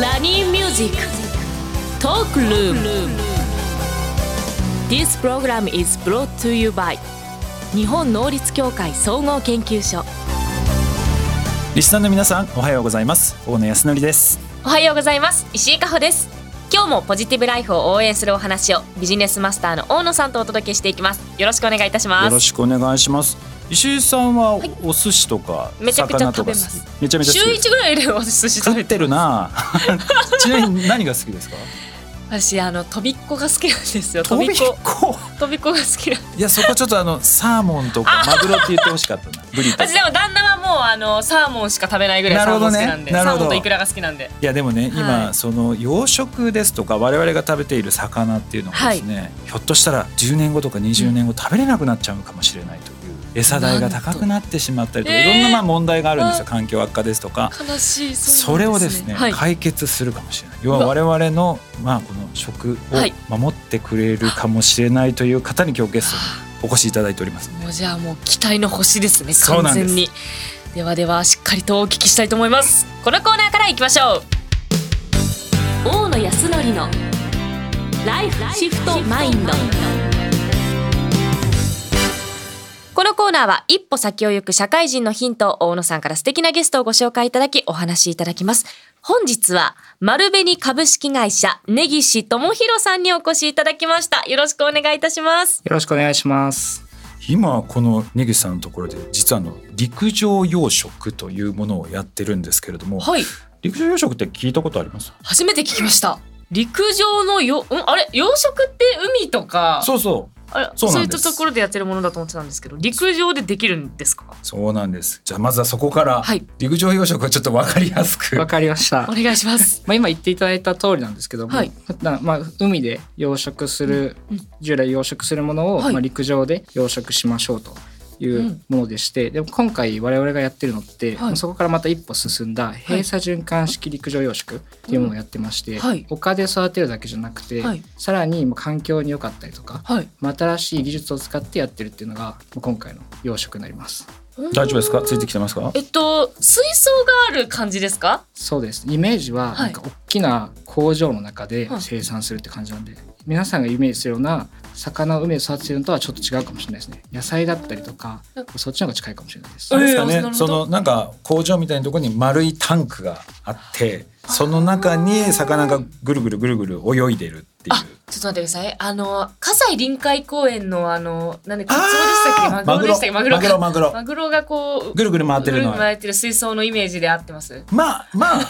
ラニーミュージックトークルーム This program is brought to you by 日本能率協会総合研究所リスナーの皆さんおはようございます。大野泰敬です。おはようございます。石井加穂です今日もポジティブライフを応援するお話をビジネスマスターの大野さんとお届けしていきます。よろしくお願いいたします。よろしくお願いします。石井さんはお寿司とか魚とか好き？食べます。めちゃめちゃ週一ぐらいでお寿司食べてるな。ちなみに何が好きですか？私あのとびっこが好きなんですよ。とびっこ？こ。とびっこが好きなんいやそこちょっとあのサーモンとかマグロって言ってほしかったな。ブリ私でも旦那はもうあのサーモンしか食べないぐらいサーモン好きなんで、なるほど。ねサーモンとイクラが好きなんで。いやでもね今、はい。その養殖ですとか我々が食べている魚っていうのがですね、ひょっとしたら10年後とか20年後食べれなくなっちゃうかもしれないと餌代が高くなってしまったりとかいろんなまあ問題があるんですよえー環境悪化ですとか。悲しいそれをですね、はい、解決するかもしれない。要は我々のまあこの食をはい。守ってくれるかもしれないという方に今日ゲストにお越しいただいておりますもうじゃあもう期待の星ですねそうなんです。完全に。ではではしっかりとお聞きしたいと思います。このコーナーからいきましょう。大野康則のライフシフトマインドナーは一歩先を行く社会人のヒントを大野さんから素敵なゲストをご紹介いただきお話しいただきます。本日は丸紅株式会社根岸智弘さんにお越しいただきました。よろしくお願いいたします。よろしくお願いします。今この根岸さんのところで実はあの陸上養殖というものをやってるんですけれども、はい、陸上養殖って聞いたことあります？初めて聞きました。陸上のよ、んあれ養殖って海とか、そうそうあれそうなんですそういったところでやってるものだと思ってたんですけど、陸上でできるんですか？そうなんですじゃあまずはそこからはい陸上養殖をちょっと分かりやすく、わかりました。お願いします。まあ今言っていただいた通りなんですけども、はいなまあ海で養殖する、うんうん従来養殖するものを、はいまあ陸上で養殖しましょうと。いううんものでして、でも今回我々がやってるのって、はい。そこからまた一歩進んだ閉鎖循環式陸上養殖っていうものをやってまして、はい。丘で育てるだけじゃなくて、はい。さらにもう環境に良かったりとか、新しい技術を使ってやってるっていうのがまあ今回の養殖になります。大丈夫ですか？ついてきてますか？えっと水槽がある感じですか？そうです。イメージははい。なんか大きな工場の中ではい。生産するって感じなんで、皆さんがイメージするような魚を海で育ててるのとはちょっと違うかもしれないですね。野菜だったりとかそっちの方が近いかもしれないです。ですかね、そのなんか工場みたいなところに丸いタンクがあってその中に魚がぐるぐるぐるぐる泳いでるっていう。あ、ちょっと待ってください。あの葛西臨海公園のあのなんでカツオでしたっけ、マグロでしたっけ、マグロ。マグロ。マグロマグロ。がこうぐるぐる回ってるの。はぐるぐる回ってる水槽のイメージで合ってます？まあ まあ。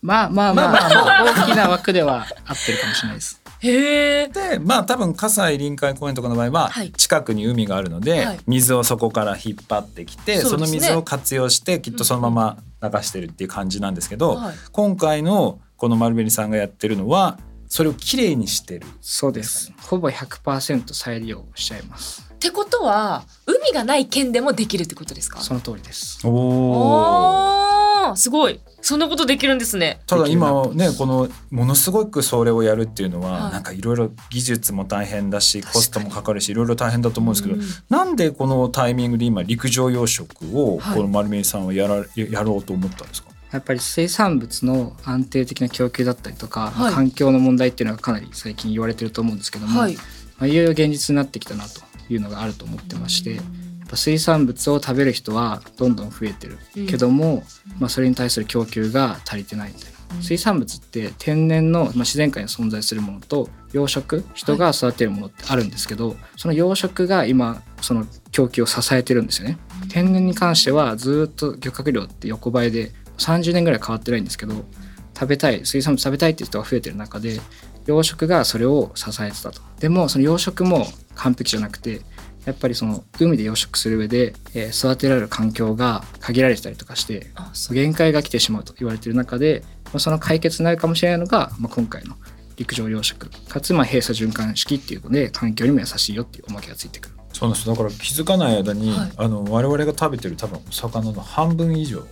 まあまあまあ、まあまあ大きな枠では合ってるかもしれないです。へえ。でまあ多分葛西臨海公園とかの場合ははい。近くに海があるので、はい。水をそこから引っ張ってきてそ,、そうですね。の水を活用してきっとそのまま流してるっていう感じなんですけど、はい。今回のこの丸紅さんがやってるのはそれをきれいにしてる。そうです。ほぼ100%再利用しちゃいます。ってことは海がない県でもできるってことですか？その通りです。おおすごい。そんなことできるんですね。ただ今ねこのものすごくそれをやるっていうのは、はい。なんかいろいろ技術も大変だしコストもかかるしいろいろ大変だと思うんですけど、うん。なんでこのタイミングで今陸上養殖をはい。この丸紅さんはやらやろうと思ったんですか、やっぱり生産物の安定的な供給だったりとか、はい。環境の問題っていうのがかなり最近言われてると思うんですけども、はい。まあ、いよいよ現実になってきたなというのがあると思ってまして、やっぱ水産物を食べる人はどんどん増えてるけども、まあ、それに対する供給が足りてないみたいな、水産物って天然の、まあ、自然界に存在するものと養殖人が育てるものってあるんですけど、その養殖が今その供給を支えてるんですよね。天然に関してはずっと漁獲量って横ばいで30年ぐらい変わってないんですけど食べたい水産物食べたいっていう人が増えてる中で養殖がそれを支えてたと。でもその養殖も完璧じゃなくてやっぱりその海で養殖する上で、えー育てられる環境が限られてたりとかして。限界が来てしまうと言われている中で、まあ、その解決になるかもしれないのが、まあ、今回の陸上養殖かつまあ閉鎖循環式っていうので環境にも優しいよっていうおまけがついてくる。そうなんですだから気づかない間に、はい。あの我々が食べてる多分お魚の半分以上は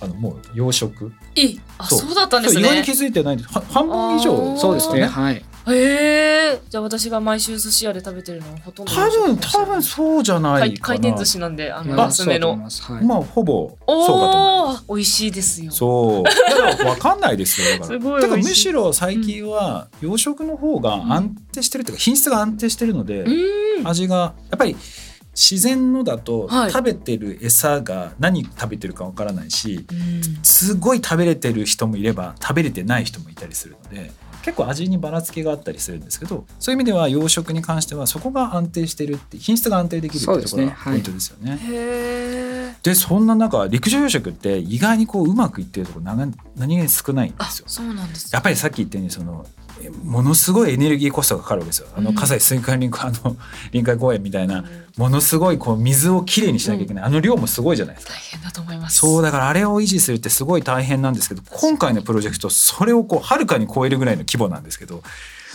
あのもう養殖？え、あ、そう。そうだったんですそう意外に気ね。づいてないんです。は半分以上。そうですね。ねはい。へえ。じゃあ私が毎週寿司屋で食べてるのはほとんど多分多分そうじゃない回転寿司なんであのいや安めのます。はい。まあほぼそうかと思います。美味しいですよ。そう。だから分かんないですよ。だから。すごいだからむしろ最近は養殖の方が安定してるというか品質が安定してるので、うん。味がやっぱり自然のだとはい。食べてる餌が何食べてるかわからないし、うん。すごい食べれてる人もいれば食べれてない人もいたりするので結構味にばらつきがあったりするんですけどそういう意味では養殖に関してはそこが安定してるって品質が安定できるっていうところがポイントですよね。へえでそんな中陸上養殖って意外にこううまくいってるところ何何気に少ないんであすよ。そうなんですやっぱりさっき言ったようにそのえものすごいエネルギーコストがかかるわけですよ。あのうん。葛西水管林あの臨海公園みたいなものすごいこう水をきれいにしなきゃいけない、あの量もすごいじゃないですか。大変だと思います。そうだからあれを維持するってすごい大変なんですけど今回のプロジェクトそれをこうはるかに超えるぐらいの規模なんですけど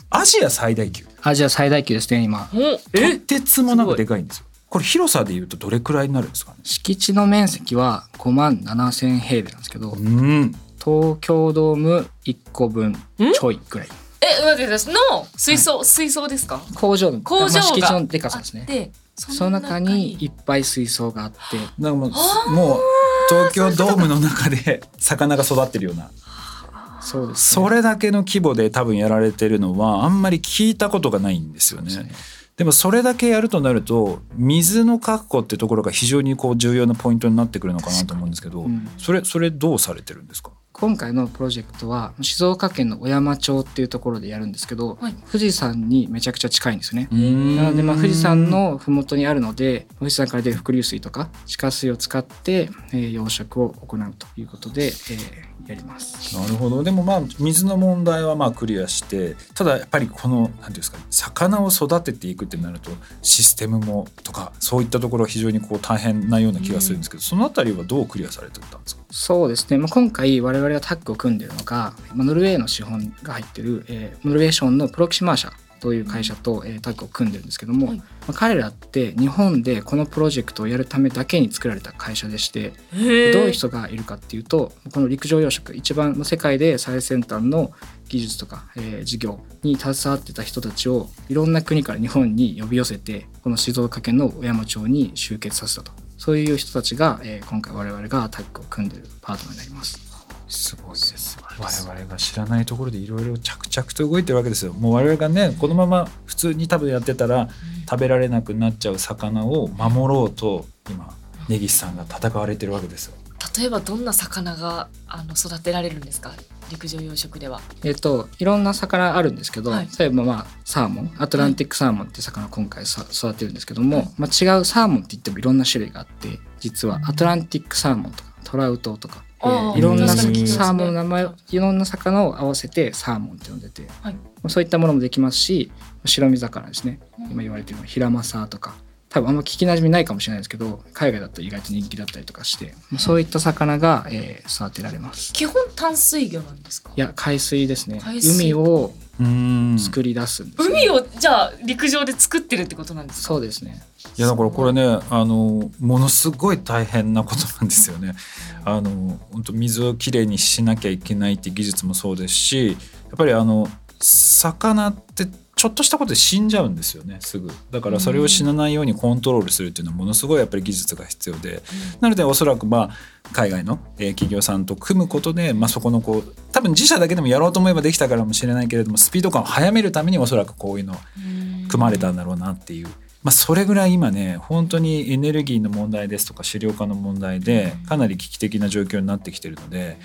アジア最大級。アジア最大級ですね今。おとえてつもなくでかいんですよ。これ広さでいうとどれくらいになるんですかね？敷地の面積は5万7千平米なんですけどうん。東京ドーム1個分ちょいぐらいえ待ってください。の水槽、水槽ですか？工場の工場がまあ敷地のでかさですね。あってその中にいっぱい水槽があって。だからもうもう東京ドームの中で 魚が育ってるような。そうです、ね、それだけの規模で多分やられてるのはあんまり聞いたことがないんですよね。でもそれだけやるとなると水の確保ってところが非常にこう重要なポイントになってくるのかなと思うんですけど、うん。それそれどうされてるんですか？今回のプロジェクトは静岡県の小山町っていうところでやるんですけど、はい。富士山にめちゃくちゃ近いんですね。ななのでまあ富士山の麓にあるので富士山から出る伏流水とか地下水を使って、えー養殖を行うということで、えーやります。なるほど。でもまあ水の問題はまあクリアしてただやっぱりこの何ていうんですか魚を育てていくってなるとシステムもとかそういったところは非常にこう大変なような気がするんですけど、そのあたりはどうクリアされてたんですか？そうですね、まあ、今回我々がタッグを組んでいるのが、まあ、ノルウェーの資本が入ってる、えーノルウェーションのプロキシマー社という会社と、えータッグを組んでるんですけども、はい。まあ、彼らって日本でこのプロジェクトをやるためだけに作られた会社でしてどういう人がいるかっていうとこの陸上養殖一番の世界で最先端の技術とか、えー事業に携わってた人たちをいろんな国から日本に呼び寄せてこの静岡県の小山町に集結させたと。そういう人たちが、えー今回我々がタッグを組んでるパートナーになります。すごいです。我々が知らないところでいろいろ着々と動いてるわけですよ。もう我々がねこのまま普通に多分やってたら食べられなくなっちゃう魚を守ろうと今根岸さんが戦われてるわけですよ。例えばどんな魚があの育てられるんですか？陸上養殖では。えっといろんな魚あるんですけど、はい。例えばまあサーモンアトランティックサーモンって魚を今回さ育てるんですけども、はい。まあ、違うサーモンって言ってもいろんな種類があって実はアトランティックサーモンとかトラウトとか、いろんなサーモンの名前いろんな魚を合わせてサーモンって呼んでて、はい。まあそういったものもできますし白身魚ですね。今言われてるヒラマサとか。多分あんま聞きなじみないかもしれないですけど海外だと意外と人気だったりとかして、まあそういった魚が、えー育てられます。基本淡水魚なんですか？いや海水ですね。海をうん作り出すんですよ、海をじゃあ陸上で作ってるってことなんですか？そうですね。いやだからこれねあのものすごい大変なことなんですよね。あの本当水をきれいにしなきゃいけないって技術もそうですしやっぱりあの魚ってちょっとしたことで死んじゃうんですよねすぐ。だからそれを死なないようにコントロールするっていうのはものすごいやっぱり技術が必要で。なのでおそらくまあ海外のえー企業さんと組むことで、まあ、そこのこう多分自社だけでもやろうと思えばできたからもしれないけれどもスピード感を速めるためにおそらくこういうの組まれたんだろうなっていう、まあ、それぐらい今ね本当にエネルギーの問題ですとか飼料化の問題でかなり危機的な状況になってきてるので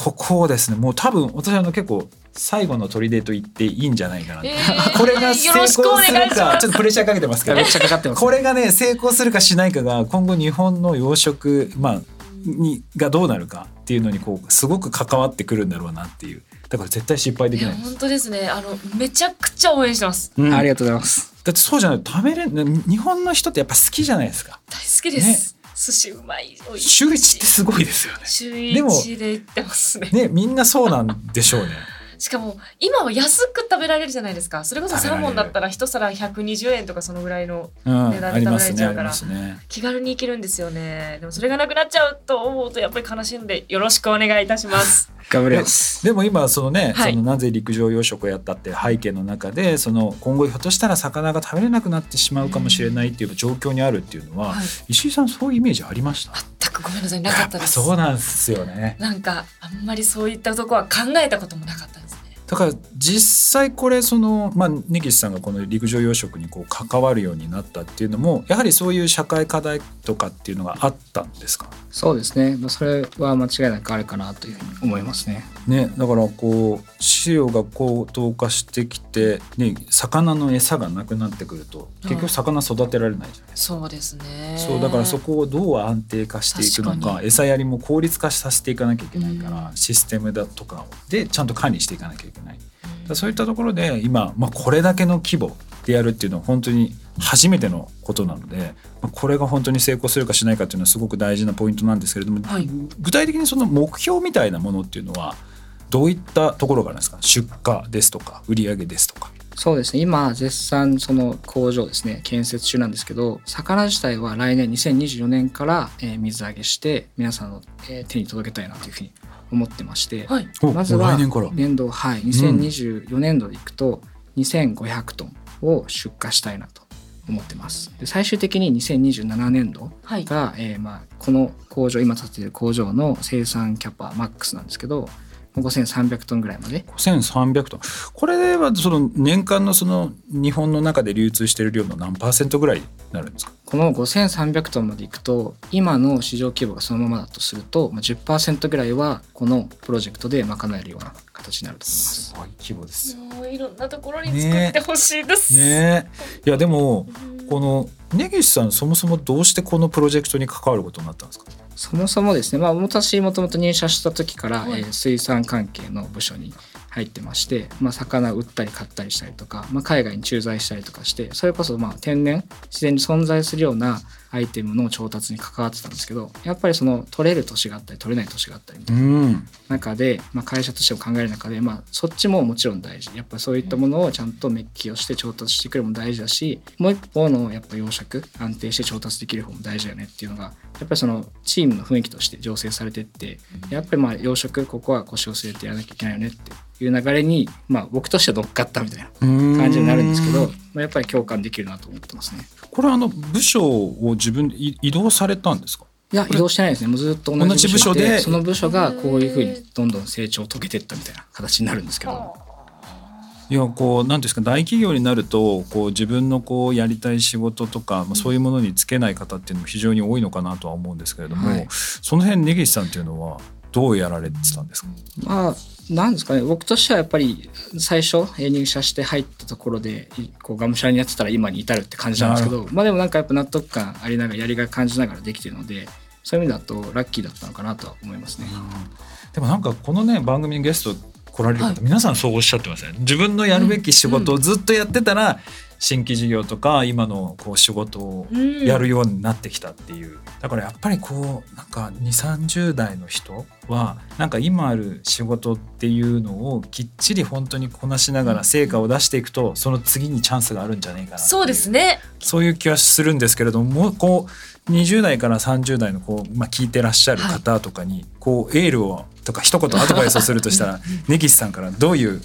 ここをですねもう多分私あの結構最後の砦と言っていいんじゃないかなと、えー これが成功するよろしくお願いしかます。ちょっとプレッシャーかけてますけどめっちゃかかってます。これがね成功するかしないかが今後日本の養殖、まあ、にがどうなるかっていうのにこうすごく関わってくるんだろうなっていうだから絶対失敗できないです。本当ですねあのめちゃくちゃ応援してますうん。ありがとうございます。だってそうじゃないと食べれね日本の人ってやっぱ好きじゃないですか。大好きです、寿司うまい美味しい。週一ってすごいですよね週でも一で行ってますねねみんなそうなんでしょうねしかも今は安く食べられるじゃないですか。それこそサーモンだったら一皿120円とかそのぐらいのうん、値段で食べられちゃうから。ますねね。気軽に行けるんですよね。でもそれがなくなっちゃうと思うとやっぱり悲しいのでよろしくお願いいたします。頑張ります。でも今そのね、はい。そのなぜ陸上養殖をやったって背景の中でその今後ひょっとしたら魚が食べれなくなってしまうかもしれないっていう状況にあるっていうのは、はい。石井さんそういうイメージありました？全くごめんなさいなかったです。そうなんですよね。なんかあんまりそういったとこは考えたこともなかっただから実際これそのまあ根岸さんがこの陸上養殖にこう関わるようになったっていうのもやはりそういう社会課題とかっていうのがあったんですか？そうですね。まあそれは間違いなくあるかなというふうに思いますね。ね、だからこう飼料が高騰化してきて、ね、魚の餌がなくなってくると結局魚育てられないじゃないですかそうですねそうだからそこをどう安定化していくのか餌やりも効率化させていかなきゃいけないから、うんシステムだとかでちゃんと管理していかなきゃいけない。そういったところで今、まあ、これだけの規模でやるっていうのは本当に初めてのことなので、まあ、これが本当に成功するかしないかっていうのはすごく大事なポイントなんですけれども、はい具体的にその目標みたいなものっていうのはどういったところがあるんですか？出荷ですとか売上ですとか。そうですね。今絶賛その工場ですね建設中なんですけど、魚自体は来年2024年から、えー水揚げして皆さんの、えー手に届けたいなというふうに思ってまして、はい。おまずは来年度はい2024年度でいくと2500トンを出荷したいなと思ってます。で最終的に2027年度はい。が、えーまあ、この工場今建ててる工場の生産キャパマックスなんですけど5300トンぐらいまで。5300トン。これはその年間のその日本の中で流通している量の何パーセントぐらいになるんですか？この5300トンまでいくと今の市場規模がそのままだとするとまあ10%ぐらいはこのプロジェクトで賄えるような形になると思います。ごい規模ですもういろんなところに作ってほしいです、ね。えいやでもうんこの根岸さんそもそもどうしてこのプロジェクトに関わることになったんですか？そもそもですね、まあ、私もともと入社した時から、はい。えー水産関係の部署に入ってまして、まあ、魚を売ったり買ったりしたりとか、まあ、海外に駐在したりとかしてそれこそまあ天然自然に存在するようなアイテムの調達に関わってたんですけどやっぱりその取れる年があったり取れない年があったりみたいなうん。中で、まあ、会社としても考える中で、まあ、そっちももちろん大事。やっぱりそういったものをちゃんとメッキをして調達してくるのも大事だしもう一方のやっぱ養殖安定して調達できる方も大事だよねっていうのがやっぱりそのチームの雰囲気として醸成されてってやっぱりまあ養殖ここは腰を据えてやらなきゃいけないよねっていう流れに、まあ、僕としては乗っかったみたいな感感じになるんですけど、まあ、やっぱり共感できるなと思ってますね。これはあの部署を自分移動されたんですか？いや移動してないですね。もうずっと同じ部署でその部署がこういうふうにどんどん成長を遂げていったみたいな形になるんですけど。いやこうなんていうんですか大企業になるとこう自分のこうやりたい仕事とか、まあ、そういうものにつけない方っていうのも非常に多いのかなとは思うんですけれども、はい。その辺根岸さんっていうのはどうやられてたんですか？まあなんですかね。僕としてはやっぱり最初えー入社して入ったところでいこうがむしゃらにやってたら今に至るって感じなんですけどまあでもなんかやっぱ納得感ありながらやりがい感じながらできてるのでそういう意味だとラッキーだったのかなとは思いますね。でもなんかこのね番組にゲスト来られる方、はい。皆さんそうおっしゃってますね自分のやるべき仕事をずっとやってたら、新規事業とか今のこう仕事をうん。やるようになってきたっていう、だからやっぱりこうなんか2 3 0代の人はなんか今ある仕事っていうのをきっちり本当にこなしながら成果を出していくとその次にチャンスがあるんじゃないかなそうですね。そういう気はするんですけれどももうこう20代から30代のこう、まあ、聞いてらっしゃる方とかにこうエールをとか一言アドバイスをするとしたら 根岸さんからどういう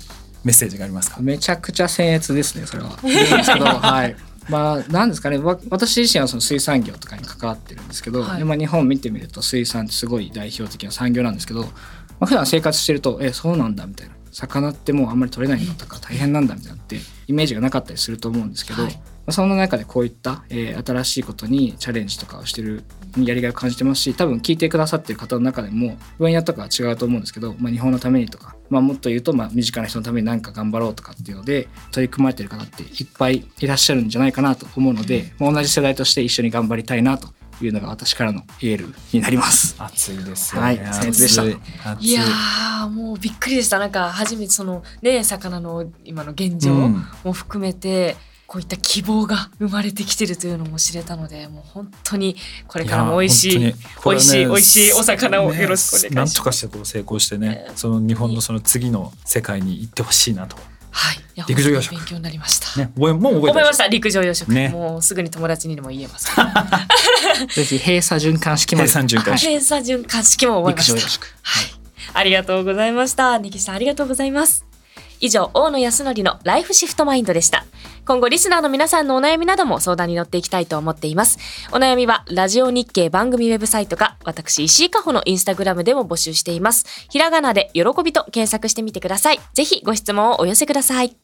メッセージがありますか？めちゃくちゃ僭越ですねそれは。いいんですけどはい。まあなんですかねわ私自身はその水産業とかに関わってるんですけど、はい。でまあ、日本見てみると水産ってすごい代表的な産業なんですけど、まあ、普段生活してるとえそうなんだみたいな魚ってもうあんまり取れないんだとか大変なんだみたいなってイメージがなかったりすると思うんですけど、はい。まあ、その中でこういった、えー新しいことにチャレンジとかをしてるやりがいを感じてますし多分聞いてくださってる方の中でも分野とかは違うと思うんですけど、まあ、日本のためにとか、まあ、もっと言うとまあ身近な人のために何か頑張ろうとかっていうので取り組まれてる方っていっぱいいらっしゃるんじゃないかなと思うので、まあ、同じ世代として一緒に頑張りたいなというのが私からのエールになります。熱いですよね。はい僭越でした。熱い。熱いいやーもうびっくりでした。なんか初めてそのね魚の今の現状うん。も含めて、こういった希望が生まれてきてるというのも知れたのでもう本当にこれからも美味しいや本当に美味しい美味しいお魚をよろしくお願いします。ねなんとかしてこう成功してね、その日本のその次の世界に行ってほしいなと。はい。陸上養殖。勉強になりました、ね、覚えもう覚え覚えました。陸上養殖、ね。もうすぐに友達にでも言えます。ぜひ閉鎖循環式まで。閉鎖循環式。はい検査循環式も覚えました。はい。ありがとうございました。ネギさんありがとうございます。以上、大野康則のライフシフトマインドでした。今後、リスナーの皆さんのお悩みなども相談に乗っていきたいと思っています。お悩みは、ラジオ日経番組ウェブサイトか、私、石井加穂のインスタグラムでも募集しています。ひらがなで、喜びと検索してみてください。ぜひ、ご質問をお寄せください。